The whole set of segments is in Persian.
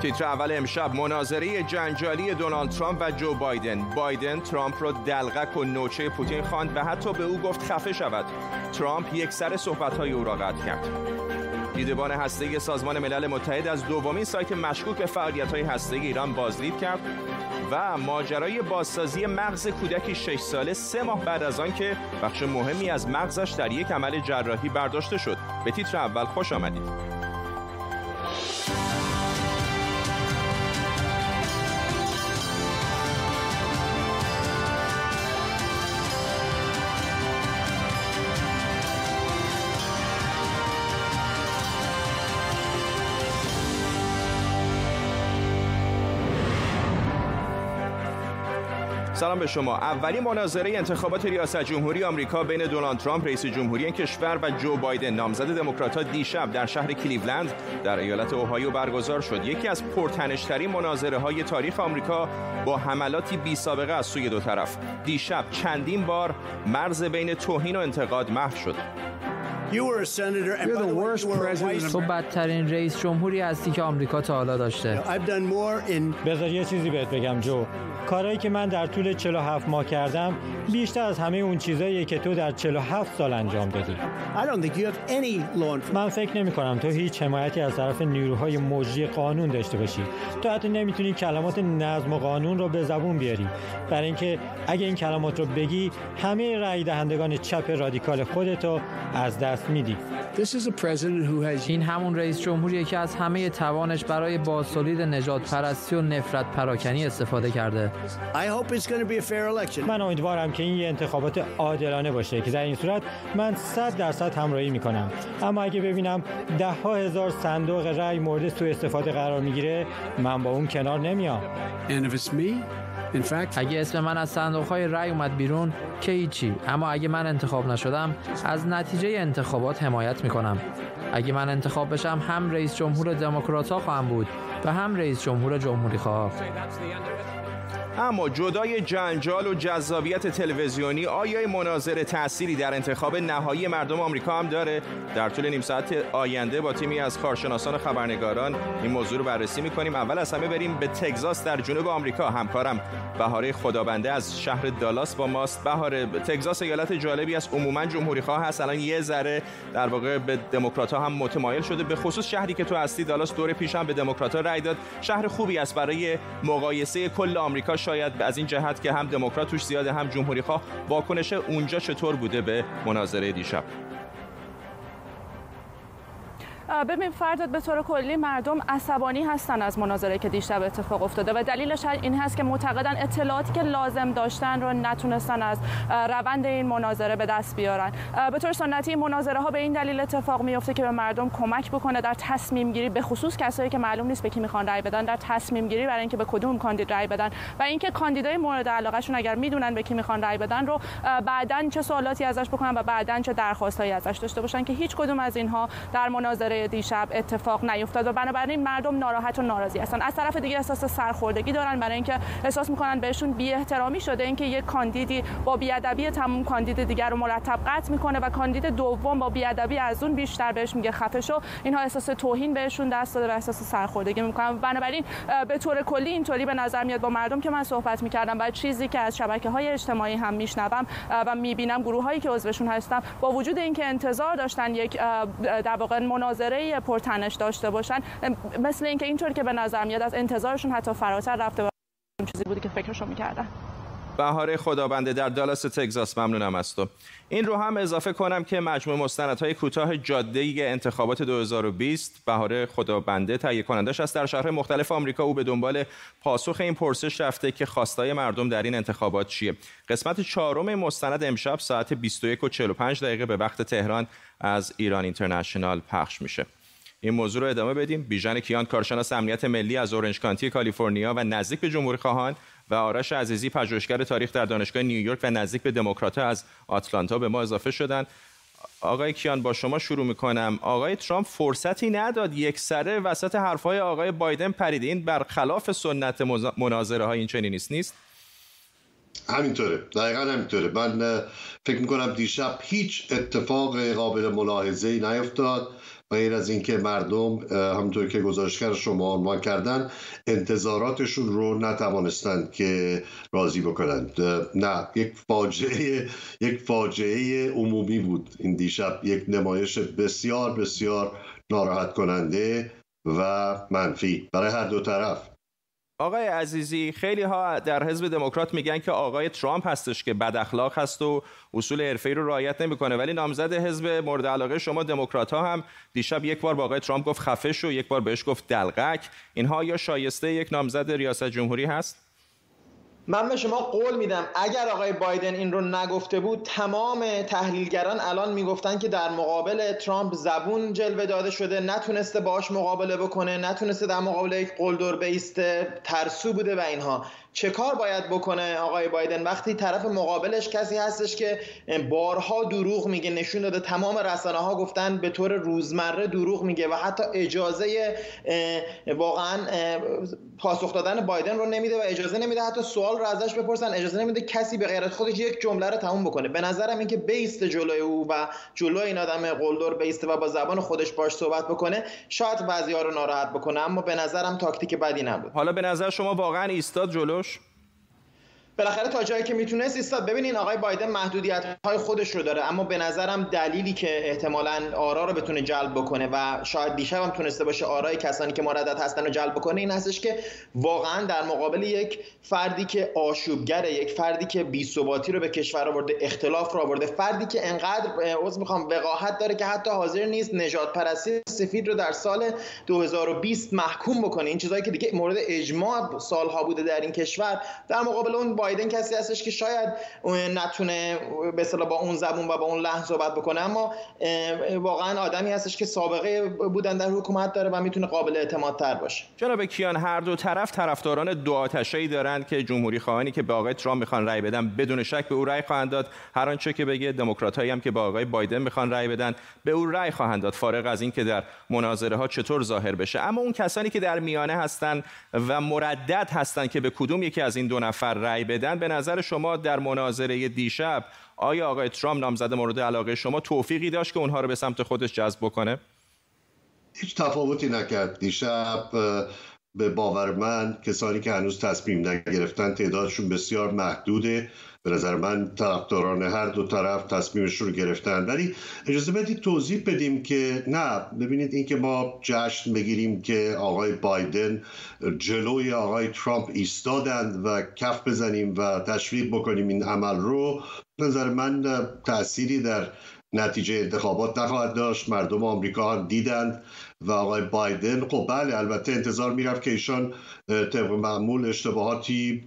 تیتر اول امشب مناظره جنجالی دونالد ترامپ و جو بایدن. بایدن ترامپ را دلغک و نوچه پوتین خواند و حتی به او گفت خفه شود. ترامپ یک سر صحبت‌های او را قطع کرد. دیدبان هسته سازمان ملل متحد از دومین سایت مشکوک به فعالیت‌های هسته ایران بازدید کرد و ماجرای بازسازی مغز کودکی 6 ساله سه ماه بعد از آن که بخش مهمی از مغزش در یک عمل جراحی برداشته شد. به تیتر اول خوش آمدید. سلام به شما. اولین مناظره انتخابات ریاست جمهوری آمریکا بین دونالد ترامپ رئیس جمهوری این کشور و جو بایدن نامزد دموکرات‌ها دیشب در شهر کلیولند در ایالت اوهایو برگزار شد. یکی از پرتنشترین مناظره های تاریخ آمریکا با حملاتی بی سابقه از سوی دو طرف. دیشب چندین بار مرز بین توهین و انتقاد محو شد. تو بدترین رئیس جمهوری هستی که آمریکا تا حالا داشته. بذار یه چیزی بهت بگم جو. کارهایی که من در طول 47 ماه کردم بیشتر از همه اون چیزاییه که تو در 47 سال انجام دادی. من فکر نمی کنم تو هیچ حمایتی از طرف نیروهای مجری قانون داشته باشی. تو حتی نمی‌تونی کلمات نظم و قانون رو به زبون بیاری. برای اینکه اگه این کلمات رو بگی همه رأی دهندگان چپ رادیکال خودتو از دست میدی. این همون رئیس جمهوریه که از همه توانش برای بازتولید نجات پرستی و نفرت پراکنی استفاده کرده. من امیدوارم که این یه انتخابات عادلانه باشه که در این صورت من صد درصد همراهی می‌کنم. اما اگه ببینم ده ها هزار صندوق رأی مورد سوء استفاده قرار می‌گیره من با اون کنار نمیام. اگه اسم من از صندوق های رأی اومد بیرون که هیچی. اما اگه من انتخاب نشدم از نتیجه انتخابات حمایت می‌کنم. اگه من انتخاب بشم هم رئیس جمهور دموکرات ها خواهم بود و هم رئیس جمهور جمهوری خواه اما جدای جنجال و جذابیت تلویزیونی آیا مناظره تأثیری در انتخاب نهایی مردم آمریکا هم داره. در طول نیم ساعت آینده با تیمی از کارشناسان و خبرنگاران این موضوع رو بررسی می‌کنیم. اول از همه بریم به تگزاس در جنوب آمریکا. همکارم بهاره خدابنده از شهر دالاس با ماست. بهاره تگزاس ایالت جالبی است. عموما جمهوری خواه هست. الان یه ذره در واقع به دموکرات هم متمایل شده. به خصوص شهری که تو هستی دالاس دور پیش هم به دموکرات رأی داد. شهر خوبی است برای مقایسه کل آمریکا. شاید از این جهت که هم دموکرات توش زیاده هم جمهوری خواه واکنش اونجا چطور بوده به مناظره دیشب. ببین فرداد به طور کلی مردم عصبانی هستن از مناظره که دیشب اتفاق افتاده و دلیلش این هست که معتقدن اطلاعاتی که لازم داشتن رو نتونستن از روند این مناظره به دست بیارن. به طور سنتی مناظره ها به این دلیل اتفاق میفته که به مردم کمک بکنه در تصمیم گیری به خصوص کسایی که معلوم نیست به کی می‌خوان رای بدن در تصمیم گیری برای اینکه به کدوم کاندید رای بدن و اینکه کاندیدای مورد علاقه شون اگر می‌دونن به کی می‌خوان رای بدن رو بعدن چه سوالاتی ازش بکنن و بعدن چه درخواستایی ازش داشته باشن که هیچ کدوم از اینها در مناظره دیشب اتفاق نیفتاد و بنابراین مردم ناراحت و ناراضی هستن. از طرف دیگه احساس سرخوردگی دارن. برای اینکه احساس می‌کنن بهشون بی احترامی شده اینکه یک کاندیدی با بیادبی تمام کاندید دیگر رو مرتب قطع می‌کنه و کاندید دوم با بیادبی از اون بیشتر بهش میگه خفه شو. اینها احساس توهین بهشون دست داده و احساس سرخوردگی می‌کنن. بنابراین به طور کلی اینطوری به نظر میاد با مردم که من صحبت می‌کردم و چیزی که از شبکه های اجتماعی هم میشنوم و می‌بینم گروه هایی که عضوشون هستم با وجود اینکه انتظار داشتن یک در واقع مناظره پرتنش داشته باشن مثل اینکه اینطور که به نظر میاد از انتظارشون حتی فراتر رفته و چیزی بودی که فکرشو می‌کردن. بهاره خدابنده در دالاس تگزاس. ممنونم از تو. این رو هم اضافه کنم که مجموع مستندهای کوتاه جاده انتخابات 2020 بهاره خدابنده تهیه کنندش است. در شهر مختلف آمریکا او به دنبال پاسخ این پرسش رفته که خواستای مردم در این انتخابات چیه. قسمت چهارم مستند امشب ساعت 21 و 45 دقیقه به وقت تهران از ایران اینترنشنال پخش میشه. این موضوع رو ادامه بدیم. بیژن کیان کارشناس امنیت ملی از اورنج کانتی کالیفرنیا و نزدیک به جمهوری خواهان و آرش عزیزی پژوهشگر تاریخ در دانشگاه نیویورک و نزدیک به دموکرات از آتلانتا به ما اضافه شدن. آقای کیان با شما شروع می‌کنم. آقای ترامپ فرصتی نداد یک سره وسط حرفهای آقای بایدن پرید این برخلاف سنت مناظره های این چنینی نیست نیست. همینطوره. دقیقا همینطوره. من فکر می‌کنم دیشب هیچ اتفاق قابل ملاحظه ای نیفتاد. غیر از اینکه مردم همونطور که گزارشگر شما عنوان کردن انتظاراتشون رو نتوانستند که راضی بکنند نه یک فاجعه یک فاجعه عمومی بود این دیشب. یک نمایش بسیار بسیار ناراحت کننده و منفی برای هر دو طرف. آقای عزیزی خیلی ها در حزب دموکرات میگن که آقای ترامپ هستش که بد اخلاق هست و اصول حرفه‌ای رو رعایت نمی‌کنه. ولی نامزد حزب مورد علاقه شما دموکرات ها هم دیشب یک بار با آقای ترامپ گفت خفه شو یک بار بهش گفت دلقک اینها یا شایسته یک نامزد ریاست جمهوری هست؟ من به شما قول میدم اگر آقای بایدن این رو نگفته بود تمام تحلیلگران الان می‌گفتن که در مقابل ترامپ زبون جلوه داده شده نتونسته باش مقابله بکنه نتونسته در مقابل یک قلدر بیسته ترسو بوده و اینها. چه کار باید بکنه آقای بایدن؟ وقتی طرف مقابلش کسی هستش که بارها دروغ میگه نشون داده تمام رسانه ها گفتن به طور روزمره دروغ میگه و حتی اجازه واقعا پاسخ دادن بایدن رو نمیده و اجازه نمیده حتی سوال رو ازش بپرسن. اجازه نمیده کسی به غیر خودش یک جمله رو تموم بکنه. به نظرم اینکه بیست جلوی او و جلوی این آدم قلدر بیسته و با زبان خودش باش صحبت بکنه شاید بعضی رو ناراحت بکنه. اما به نظرم تاکتیک بدی نبود. حالا به نظر شما واقعا ایستاد جلو Deus. بالاخره تا جایی که می‌تونست ایستاد. ببینین آقای بایدن محدودیت های خودش رو داره اما به نظرم دلیلی که احتمالا آرا رو بتونه جلب بکنه و شاید دیشب هم تونسته باشه آرای کسانی که مردد هستن رو جلب بکنه این هستش که واقعا در مقابل یک فردی که آشوبگره یک فردی که بی‌ثباتی رو به کشور آورده اختلاف رو آورده فردی که انقدر عذر می‌خوام وقاحت داره که حتی حاضر نیست نجات پرستی سفید رو در سال 2020 محکوم بکنه. این چیزایی که دیگه مورد اجماع سالها بوده در این کشور در مقابل اون بایدن کسی هستش که شاید نتونه به با اون زبون و با اون لحن صحبت بکنه اما واقعا آدمی هستش که سابقه بودن در حکومت داره و می‌تونه قابل اعتماد تر باشه. جناب کیان هر دو طرف طرفداران دو آتشه‌ای دارند که جمهوری خواهانی که به آقای ترامپ می‌خوان رأی بدن بدون شک به او رأی خواهند داد. هر آنچه که بگه دموکراتایی هم که با آقای بایدن می‌خوان رأی بدن به او رأی خواهند داد. فارغ از اینکه در مناظره ها چطور ظاهر بشه. اما اون کسانی که در میانه هستند و مردد هستند که به کدوم یکی از این دو نفر رأی بدن به نظر شما در مناظره دیشب آیا آقای ترامپ نامزد مورد علاقه شما توفیقی داشت که اونها رو به سمت خودش جذب بکنه؟ هیچ تفاوتی نکرد دیشب به باور من کسانی که هنوز تصمیم نگرفتن تعدادشون بسیار محدوده. به نظر من طرفداران هر دو طرف تصمیمش رو گرفتن. ولی اجازه بدید توضیح بدیم که نه ببینید اینکه ما جشن بگیریم که آقای بایدن جلوی آقای ترامپ ایستادند و کف بزنیم و تشویق بکنیم این عمل رو. به نظر من تأثیری در نتیجه انتخابات نخواهد داشت. مردم آمریکا هم دیدند. و آقای بایدن. خب بله البته انتظار می‌رفت که ایشان طبق معمول اشتباهاتی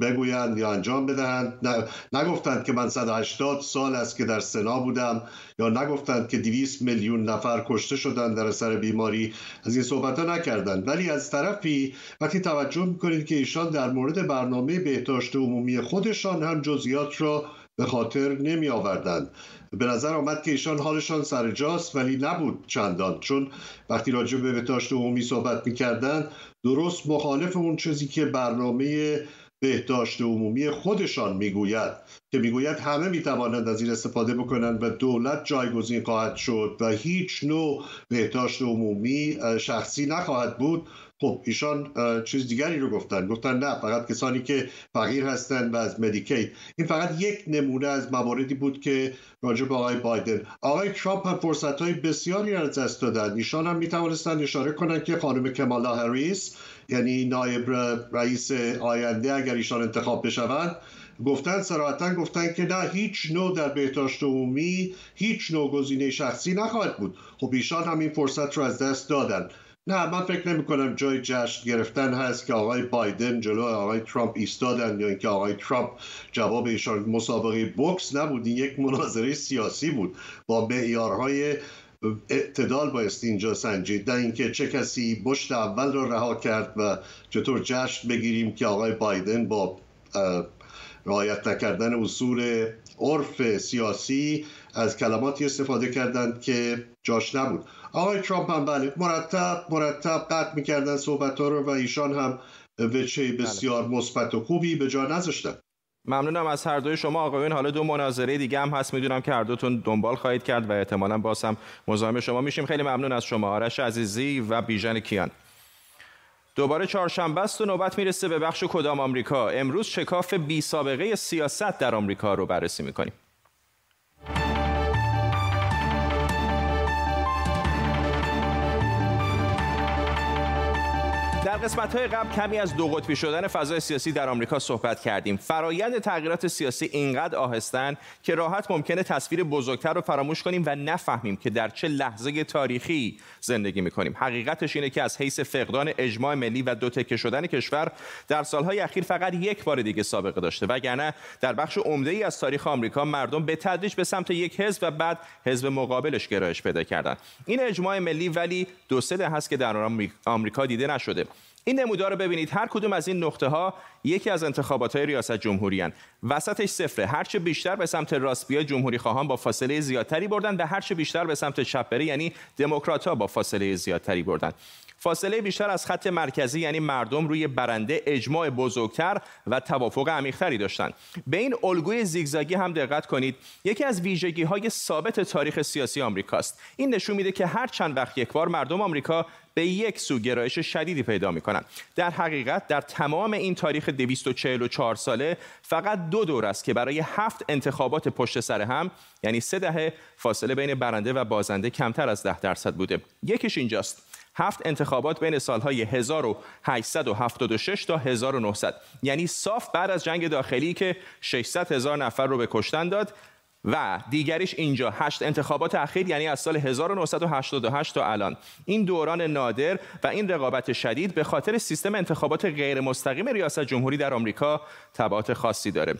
بگویند یا انجام بدهند. نگفتند که من 180 سال است که در سنا بودم یا نگفتند که 200 میلیون نفر کشته شدند در اثر بیماری. از این صحبت ها نکردند. ولی از طرفی وقتی توجه می‌کنید که ایشان در مورد برنامه بهداشت عمومی خودشان هم جزئیات را به خاطر نمی آوردند به نظر آمد که ایشان حالشان سر جاست ولی نبود چندان. چون وقتی راجع به بهداشت عمومی صحبت می‌کردند درست مخالف اون چیزی که برنامه بهداشت عمومی خودشان می‌گوید. که می‌گوید همه می‌توانند از این استفاده بکنند و دولت جایگزین خواهد شد و هیچ نوع بهداشت عمومی شخصی نخواهد بود. خب ایشان چیز دیگری رو گفتن. گفتن نه فقط کسانی که فقیر هستند و از مدیکید این فقط یک نمونه از مواردی بود که راجع به آقای بایدن. آقای ترامپ هم فرصت های بسیاری از دست دادن. ایشان هم می‌توانستند اشاره کنند که خانم کمالا هریس یعنی نایب رئیس آینده اگر ایشان انتخاب بشوند گفتن سراحتا گفتن که نه هیچ نوع در بهداشت عمومی هیچ نوع گزینه شخصی نخواهد بود. خب ایشان هم این فرصت رو از دست دادن. نه من فکر نمی کنم جای جشن گرفتن هست که آقای بایدن جلو آقای ترامپ ایستادن یا اینکه آقای ترامپ جواب ایشان مسابقه بوکس نبود. این یک مناظره سیاسی بود. با معیارهای اعتدال بایست اینجا سنجید. نه اینکه چه کسی بشت اول را رها کرد و چطور جشن بگیریم که آقای بایدن با رعایت نکردن اصول عرف سیاسی از کلماتی استفاده کردند که جاش نبود. آقای ترامپ هم بله مرتب مرتب قطع می‌کردن صحبت ها رو و ایشان هم وچه بله. بسیار مثبت و خوبی به جا نذاشتن. ممنونم از هر دوی شما. آقایون حالا دو مناظره دیگه هم هست. می‌دونم که هر دوتون دنبال خواهید کرد و احتمالا باز هم مزاحم شما میشیم. خیلی ممنون از شما. آرش عزیزی و بیژن کیان. دوباره چهارشنبه است و نوبت می‌رسه به بخش کدام آمریکا. امروز شکاف بی سابقه سیاست در آمریکا رو بررسی می‌کنیم. در قسمت های قبل کمی از دو قطبی شدن فضای سیاسی در آمریکا صحبت کردیم. فرایند تغییرات سیاسی اینقدر آهستن که راحت ممکنه تصویر بزرگتر رو فراموش کنیم و نفهمیم که در چه لحظه تاریخی زندگی می‌کنیم. حقیقتش اینه که از حیث فقدان اجماع ملی و دو تکه شدن کشور در سالهای اخیر فقط یک بار دیگه سابقه داشته وگرنه در بخش عمده ای از تاریخ آمریکا مردم به تدریج به سمت یک حزب و بعد حزب مقابلش گرایش پیدا کردن. این اجماع ملی ولی دو سه هست که در آمریکا دیده نشده. این نمودار رو ببینید. هر کدوم از این نقطه ها یکی از انتخابات های ریاست جمهوری هن. وسطش صفره. هرچه بیشتر به سمت راست بیا جمهوری خواهان با فاصله زیادتری بردن و هرچه بیشتر به سمت چپ بره یعنی دموکرات ها با فاصله زیادتری بردن. فاصله بیشتر از خط مرکزی یعنی مردم روی برنده اجماع بزرگتر و توافق عمیقتری داشتند به این الگوی زیگزاگی هم دقت کنید. یکی از ویژگی های ثابت تاریخ سیاسی آمریکاست. این نشون میده که هر چند وقت یک بار مردم آمریکا به یک سو گرایش شدیدی پیدا می کنند. در حقیقت در تمام این تاریخ 244 ساله فقط دو دور است که برای هفت انتخابات پشت سر هم یعنی سه دهه فاصله بین برنده و بازنده کمتر از ده درصد بوده. یکیش اینجاست. هفت انتخابات بین سالهای 1876 تا 1900 یعنی صاف بعد از جنگ داخلی که 600 هزار نفر رو به کشتن داد و دیگریش اینجا. هشت انتخابات اخیر یعنی از سال 1988 تا الان. این دوران نادر و این رقابت شدید به خاطر سیستم انتخابات غیر مستقیم ریاست جمهوری در آمریکا تبعات خاصی داره.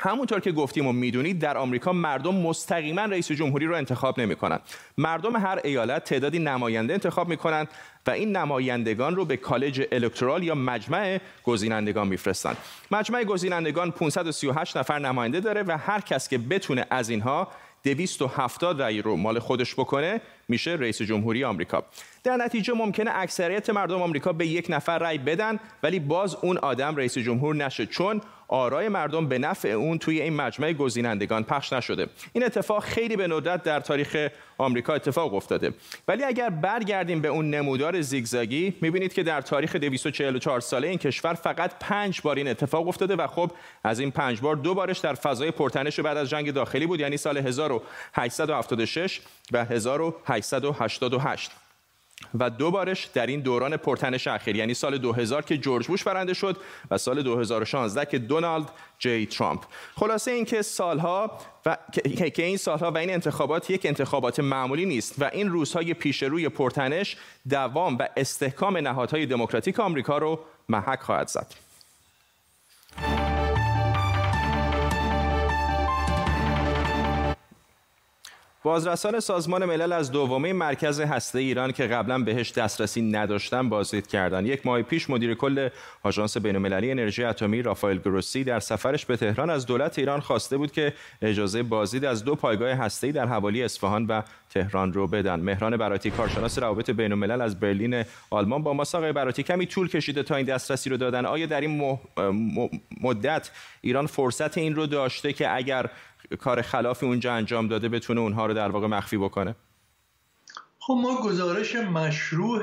همونطور که گفتیم و می‌دونید در آمریکا مردم مستقیما رئیس جمهوری رو انتخاب نمی‌کنند مردم هر ایالت تعدادی نماینده انتخاب می‌کنند و این نمایندگان رو به کالج الکترال یا مجمع گزینندگان میفرستند مجمع گزینندگان 538 نفر نماینده داره و هر کس که بتونه از اینها 270 رأی رو مال خودش بکنه میشه رئیس جمهوری آمریکا. در نتیجه ممکنه اکثریت مردم آمریکا به یک نفر رأی بدن ولی باز اون آدم رئیس جمهور نشه چون آرای مردم به نفع اون توی این مجمع گزینندگان پخش نشده. این اتفاق خیلی به ندرت در تاریخ آمریکا اتفاق افتاده. ولی اگر برگردیم به اون نمودار زیگزاگی می‌بینید که در تاریخ 244 ساله این کشور فقط پنج بار این اتفاق افتاده و خب از این پنج بار دو بارش در فضای پرتنش بعد از جنگ داخلی بود یعنی سال 1876 و 1888 و دوبارش در این دوران پرتنش اخیر. یعنی سال 2000 که جورج بوش برنده شد و سال 2016 که دونالد جی ترامپ. خلاصه اینکه سالها و که این سالها و این انتخابات یک انتخابات معمولی نیست و این روزهای پیش روی پرتنش دوام و استحکام نهادهای دموکراتیک آمریکا رو محک خواهد زد. بازرسان سازمان ملل از دومه مرکز هسته ایران که قبلا بهش دسترسی نداشتن بازدید کردند. یک ماه پیش مدیر کل آژانس بین‌المللی انرژی اتمی رافائل گروسی در سفرش به تهران از دولت ایران خواسته بود که اجازه بازدید از دو پایگاه هسته‌ای در حوالی اصفهان و تهران رو بدن. مهران براتی کارشناس روابط بین‌الملل از برلین آلمان با ما آقای براتی کمی طول کشیده تا این دسترسی رو دادن. آیا در این مدت ایران فرصت این رو داشته که اگر کار خلافی اونجا انجام داده بتونه اونها رو در واقع مخفی بکنه؟ خب ما گزارش مشروع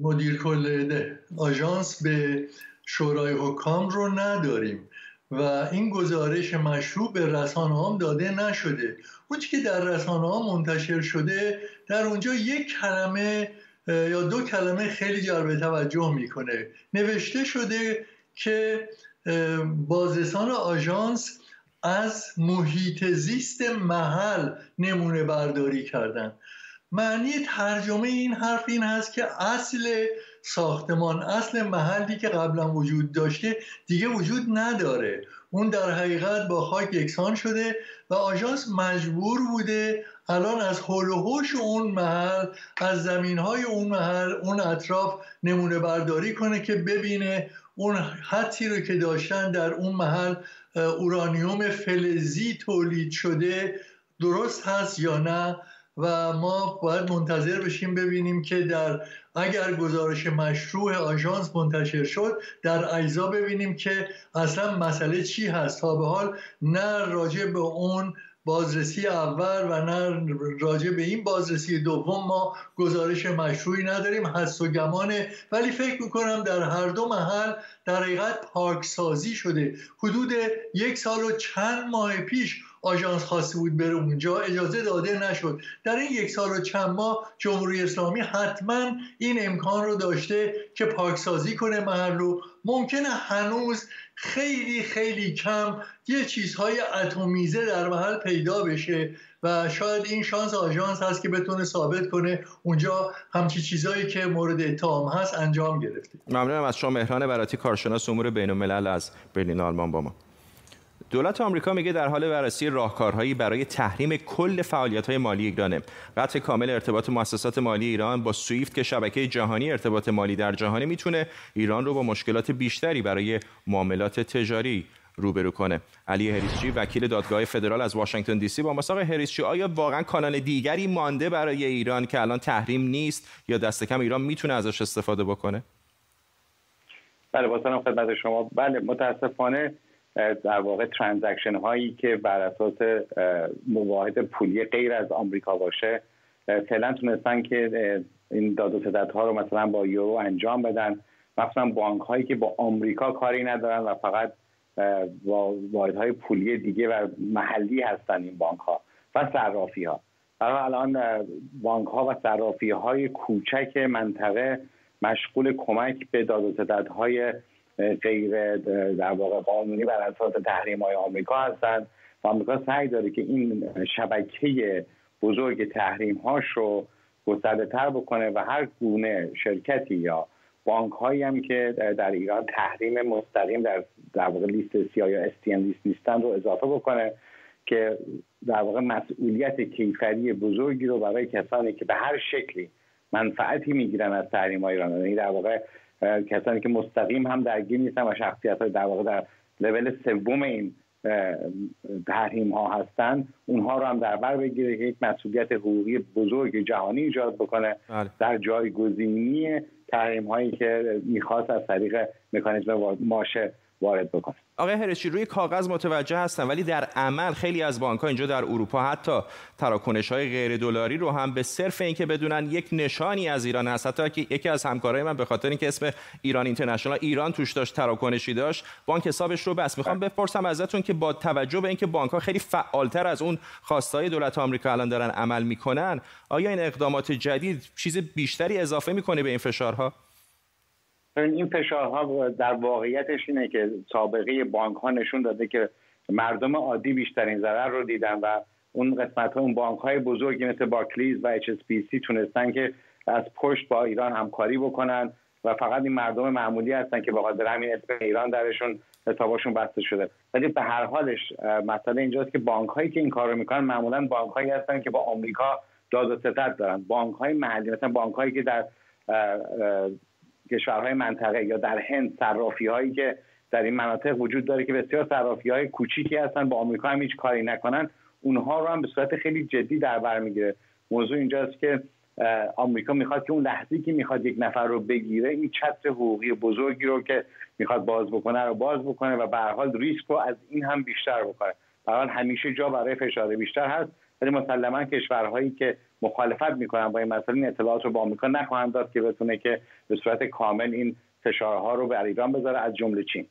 مدیر کل آژانس به شورای حکام رو نداریم و این گزارش مشروع به رسانه هم داده نشده. اون که در رسانه ها منتشر شده در اونجا یک کلمه یا دو کلمه خیلی جلب توجه می‌کنه. نوشته شده که بازرسان آژانس از محیط زیست محل نمونه برداری کردن. معنی ترجمه این حرف این هست که اصل ساختمان اصل محلی که قبلا وجود داشته دیگه وجود نداره. اون در حقیقت با خاک یکسان شده و آژانس مجبور بوده الان از حول و اون محل از زمین های اون محل اون اطراف نمونه برداری کنه که ببینه اون حتی رو که داشتن در اون محل اورانیوم فلزی تولید شده درست هست یا نه؟ و ما باید منتظر بشیم ببینیم که در اگر گزارش مشروع آژانس منتشر شد در اجزا ببینیم که اصلا مسئله چی هست. تا به حال نه راجع به اون بازرسی اول و نه راجع به این بازرسی دوم ما گزارش مشروعی نداریم حس و گمانه ولی فکر می‌کنم در هر دو محل در حقیقت پاکسازی شده. حدود یک سال و چند ماه پیش آژانس خواسته بود بره اونجا اجازه داده نشد. در این یک سال و چند ماه جمهوری اسلامی حتما این امکان رو داشته که پاکسازی کنه محل رو. ممکنه هنوز خیلی خیلی کم یه چیزهای اتمیزه در محل پیدا بشه و شاید این شانس آژانس هست که بتونه ثابت کنه اونجا همچی چیزهایی که مورد اتهام هست انجام گرفته. ممنونم از شما مهران براتی کارشناس امور بین الملل از برلین آلمان با ما. دولت آمریکا میگه در حال بررسی راهکارهایی برای تحریم کل فعالیت‌های مالی ایرانه. قطع کامل ارتباط مؤسسات مالی ایران با سویفت که شبکه جهانی ارتباط مالی در جهانی می‌تونه ایران رو با مشکلات بیشتری برای معاملات تجاری روبرو کنه. علی هریسچی وکیل دادگاه فدرال از واشنگتن دی سی با مساق هریسچی آیا واقعا کانال دیگری مانده برای ایران که الان تحریم نیست یا دست کم ایران می‌تونه ازش استفاده بکنه؟ بله با خدمت شما. بله متاسفانه در واقع ترانزکشن هایی که بر اساس مواحد پولی غیر از آمریکا باشه فعلا تونستن که این داد و ها رو مثلا با یورو انجام بدن. مثلا بانک هایی که با آمریکا کاری ندارن و فقط با های پولی دیگه و محلی هستن این بانک ها و صرافی ها. برای الان بانک ها و صرافی های کوچک منطقه مشغول کمک به داد و های غیر در واقع قانونی بر اساس تحریم های آمریکا هستند. و آمریکا سعی داره که این شبکه بزرگ تحریم هاش رو گسترده تر بکنه و هر گونه شرکتی یا بانک هایی هم که در ایران تحریم مستقیم در در واقع لیست سیاه یا STN لیست نیستن رو اضافه بکنه که در واقع مسئولیت کیفری بزرگی رو برای کسانی که به هر شکلی منفعتی می‌گیرن از تحریم های ایران. یعنی در واقع کسانی که مستقیم هم درگیر نیستن و شخصیت های در واقع در لول سوم این تحریم ها هستن اونها رو هم در بر بگیره که یک مسئولیت حقوقی بزرگ جهانی ایجاد بکنه بله. در جایگزینی تحریم هایی که می‌خواست از طریق مکانیزم ماشه وارد بکنه آقای هرشی روی کاغذ متوجه هستن ولی در عمل خیلی از بانک ها اینجا در اروپا حتی تراکنش های غیر دلاری رو هم به صرف اینکه بدونن یک نشانی از ایران هست حتی که یکی از همکارای من به خاطر اینکه اسم ایران اینترنشنال ایران توش داشت تراکنشی داشت بانک حسابش رو بس. می‌خوام بپرسم ازتون که با توجه به اینکه بانک ها خیلی فعالتر از اون خواستای دولت آمریکا الان دارن عمل می‌کنن آیا این اقدامات جدید چیز بیشتری اضافه می‌کنه به این فشارها؟ این فشارها در واقعیتش اینه که سابقه بانک ها نشون داده که مردم عادی بیشترین ضرر رو دیدن و اون قسمت ها اون بانک های بزرگی مثل بارکلیز و HSBC تونستن که از پشت با ایران همکاری بکنن و فقط این مردم معمولی هستن که بخاطر همین اسم ایران درشون حسابشون بسته شده. ولی به هر حالش مسئله اینجاست که بانک هایی که این کار رو می‌کنن معمولا بانک هایی هستن که با آمریکا داد و ستد دارن. بانک های محلی مثلا بانک هایی که در کشورهای منطقه یا در هند صرافی هایی که در این مناطق وجود داره که بسیار صرافی های کوچیکی هستن با آمریکا هم هیچ کاری نکنن اونها رو هم به صورت خیلی جدی در بر می‌گیره. موضوع اینجاست که آمریکا می‌خواد که اون لحظه که می‌خواد یک نفر رو بگیره این چتر حقوقی بزرگی رو که می‌خواد باز بکنه رو باز بکنه و به حال ریسک رو از این هم بیشتر بکنه. به همیشه جا برای فشار بیشتر هست. ولی مسلما کشورهایی که مخالفت می‌کنن با این مسئله این اطلاعات رو با آمریکا نخواهند داد که بتونه که به صورت کامل این فشارها رو بر ایران بذاره از جمله چین.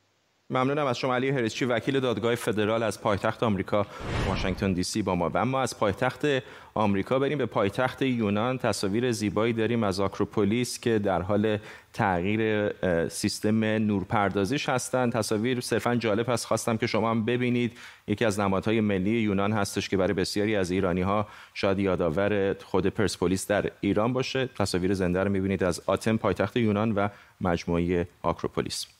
ممنونم از شما علی هرسچی وکیل دادگاه فدرال از پایتخت آمریکا؟ واشنگتن دی سی با ما. و اما از پایتخت آمریکا بریم به پایتخت یونان. تصاویر زیبایی داریم از آکروپولیس که در حال تغییر سیستم نورپردازیش هستند تصاویر صرفا جالب هست. خواستم که شما هم ببینید. یکی از نمادهای ملی یونان هستش که برای بسیاری از ایرانی ها شاید یادآور خود پرسپولیس در ایران باشه. تصاویر زنده رو می‌بینید از آتن پایتخت یونان و مجموعه آکروپولیس.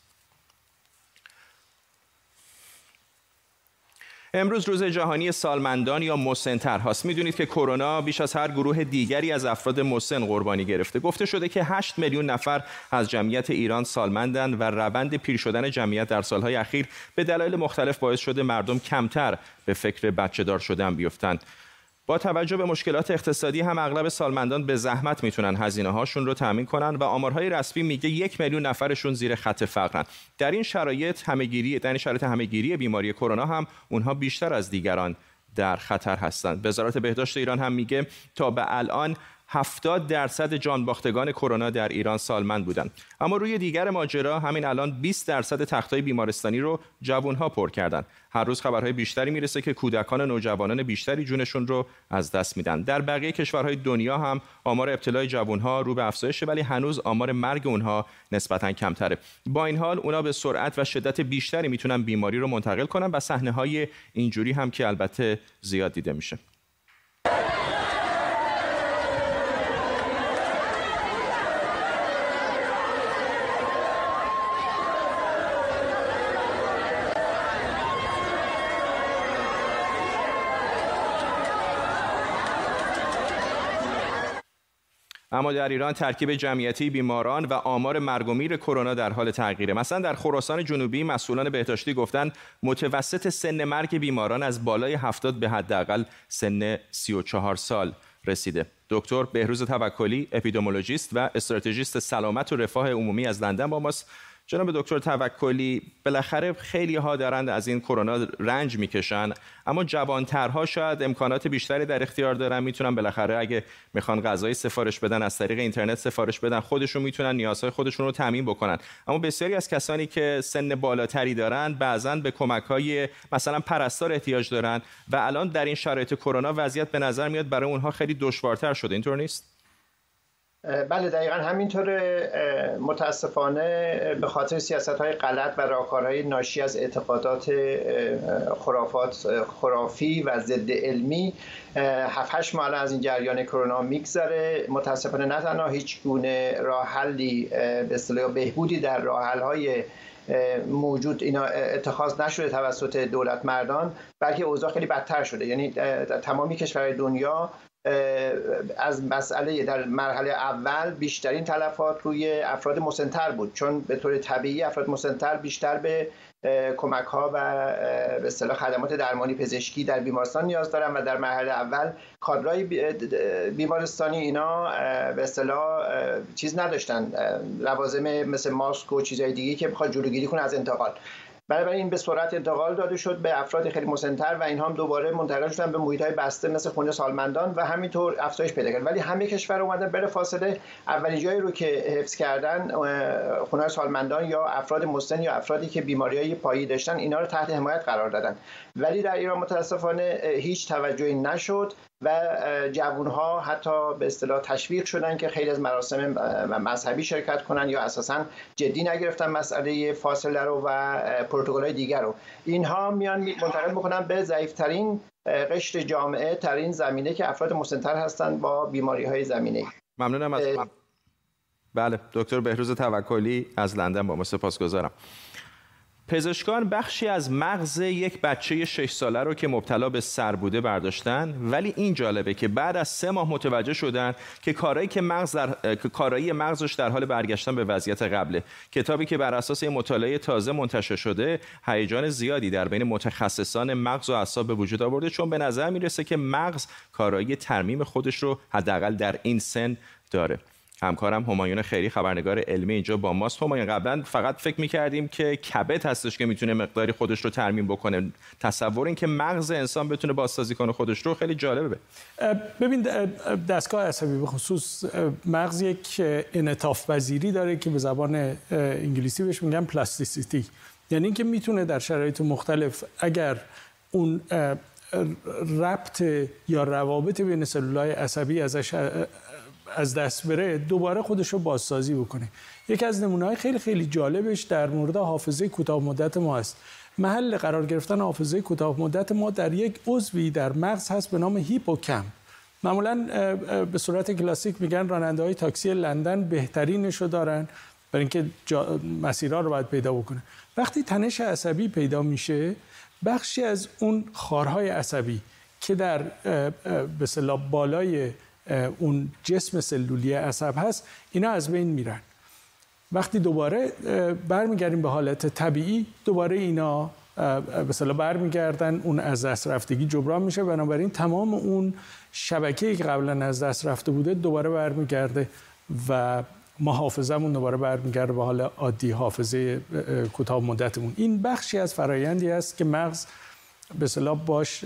امروز روز جهانی سالمندان یا مسنتر هاست. می‌دونید که کرونا بیش از هر گروه دیگری از افراد مسن قربانی گرفته. گفته شده که 8 میلیون نفر از جمعیت ایران سالمندند و روند پیر شدن جمعیت در سالهای اخیر به دلایل مختلف باعث شده مردم کمتر به فکر بچه دار شدن بیفتند. با توجه به مشکلات اقتصادی هم اغلب سالمندان به زحمت می‌تونن هزینه هاشون رو تامین کنن و آمارهای رسمی میگه یک میلیون نفرشون زیر خط فقرن. در این شرایط همهگیری در این شرایط همهگیری بیماری کرونا هم اونها بیشتر از دیگران در خطر هستند. وزارت بهداشت ایران هم میگه تا به الان 70 درصد جانباختگان کرونا در ایران سالمند بودند. اما روی دیگر ماجرا همین الان 20 درصد تختای بیمارستانی رو جوانها پر کردن هر روز خبرهای بیشتری می‌رسه که کودکان و نوجوانان بیشتری جونشون رو از دست میدن. در بقیه کشورهای دنیا هم آمار ابتلای جوانها رو به افزایشه ولی هنوز آمار مرگ اونها نسبتا کمتره. با این حال اونا به سرعت و شدت بیشتری می‌تونن بیماری رو منتقل کنن و صحنه های اینجوری هم که البته زیاد دیده میشه. اما در ایران ترکیب جمعیتی بیماران و آمار مرگ و میر کرونا در حال تغییره. مثلا در خراسان جنوبی مسئولان بهداشتی گفتند متوسط سن مرگ بیماران از بالای 70 به حداقل سن 34 سال رسیده. دکتر بهروز توکلی اپیدمیولوژیست و استراتژیست سلامت و رفاه عمومی از لندن با ماست. جناب دکتر توکلی بالاخره خیلی ها دارند از این کرونا رنج می‌کشن اما جوانترها شاید امکانات بیشتری در اختیار دارن. می‌تونن بالاخره اگه می‌خوان غذای سفارش بدن از طریق اینترنت سفارش بدن خودشون می‌تونن نیازهای خودشون رو تامین بکنن. اما بسیاری از کسانی که سن بالاتری دارن بعضا به کمک های مثلا پرستار احتیاج دارن و الان در این شرایط کرونا وضعیت به نظر میاد برای اونها خیلی دشوارتر شده. اینطور نیست؟ بله دقیقا همینطور متاسفانه به خاطر سیاست های غلط و راهکارهای ناشی از اعتقادات خرافات خرافی و ضد علمی هفت هشت ماه از این جریان کرونا میگذره. متاسفانه نه تنها هیچ گونه راه حلی به اصطلاح بهبودی در راه های موجود اینا اتخاذ نشده توسط دولت مردان بلکه اوضاع خیلی بدتر شده. یعنی تمامی کشورهای دنیا از مسئله در مرحله اول بیشترین تلفات روی افراد مسنتر بود چون به طور طبیعی افراد مسنتر بیشتر به کمک ها و به اصطلاح خدمات درمانی پزشکی در بیمارستان نیاز دارن و در مرحله اول کادرای بیمارستانی اینا به اصطلاح چیز نداشتن لوازم مثل ماسک و چیزهای دیگه که بخواد جلوگیری کنه از انتقال. این به سرعت انتقال داده شد به افراد خیلی مسنتر و اینها هم دوباره منتقل شدن به محیط های بسته مثل خونه سالمندان و همینطور افزایش پیدا کرد. ولی همه کشور اومدن بره فاصله اولین جایی رو که حفظ کردن خونه سالمندان یا افراد مسن یا افرادی که بیماری های پایی داشتن اینا رو تحت حمایت قرار دادن. ولی در ایران متاسفانه هیچ توجهی نشد. و جوون ها حتی به اصطلاح تشویق شدن که خیلی از مراسم مذهبی شرکت کنن یا اساسا جدی نگرفتن مسئله فاصله رو و پروتکل های دیگر رو. اینها میان منتقل می‌کنن به ضعیفترین قشر جامعه ترین زمینه که افراد مسنتر هستند با بیماری های زمینه ممنونم از بله دکتر بهروز توکلی از لندن با ما سپاسگزارم. پزشکان بخشی از مغز یک بچه 6 ساله رو که مبتلا به سر بوده برداشتن ولی این جالبه که بعد از سه ماه متوجه شدن که کارایی که مغز در... کارایی مغزش در حال برگشتن به وضعیت قبله. کتابی که بر اساس مطالعه تازه منتشر شده هیجان زیادی در بین متخصصان مغز و اعصاب به وجود آورده چون به نظر می‌رسه که مغز کارایی ترمیم خودش رو حداقل در این سن داره. همکارم همایون خیری خبرنگار علمی اینجا با ماست. همایون قبلا فقط فکر می‌کردیم که کبد هستش که می‌تونه مقداری خودش رو ترمیم بکنه. تصور این که مغز انسان بتونه بازسازی کنه خودش رو خیلی جالبه. ببین دستگاه عصبی به خصوص مغز یک انعطاف پذیری داره که به زبان انگلیسی بهش میگن plasticity. یعنی اینکه می‌تونه در شرایط مختلف اگر اون ربط یا روابط بین سلولای عصبی ازش از دست بره دوباره خودش رو بازسازی بکنه. یکی از نمونه خیلی خیلی جالبش در مورد حافظه کوتاه مدت ما است. محل قرار گرفتن حافظه کوتاه مدت ما در یک عضوی در مغز هست به نام هیپوکم. معمولا به صورت کلاسیک میگن راننده های تاکسی لندن بهترینش رو دارن برای اینکه مسیرها رو باید پیدا بکنه. وقتی تنش عصبی پیدا میشه بخشی از اون خارهای عصبی که در به بالای اون جسم سلولی عصب هست اینا از بین میرن. وقتی دوباره برمیگردیم به حالت طبیعی دوباره اینا به برمیگردن اون از دست رفتگی جبران میشه. بنابراین تمام اون شبکه‌ای که قبلا از دست رفته بوده دوباره برمیگرده و ما حافظمون دوباره برمیگرده به حال عادی حافظه کوتاه مدتمون. این بخشی از فرایندی است که مغز به باش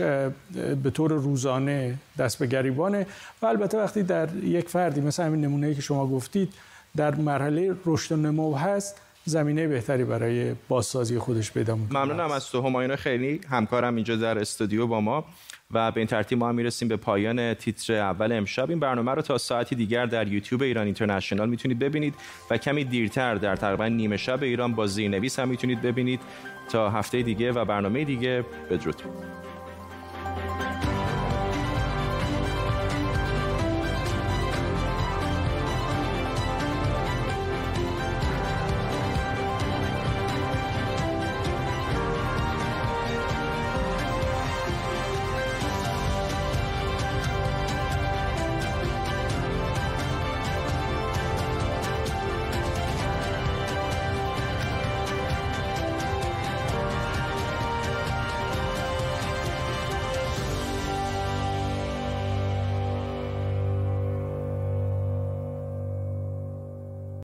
به طور روزانه دست به گریبانه. و البته وقتی در یک فردی مثل همین نمونه‌ای که شما گفتید در مرحله رشد و نمو هست زمینه بهتری برای بازسازی خودش پیدا ممنونم از تو همایون خیلی. همکارم اینجا در استودیو با ما و به این ترتیب ما هم می‌رسیم به پایان تیتر اول امشب. این برنامه رو تا ساعتی دیگر در یوتیوب ایران اینترنشنال می‌تونید ببینید و کمی دیرتر در تقریبا نیمه شب ایران با زیرنویس هم می‌تونید ببینید تا هفته دیگه و برنامه دیگه بدرود.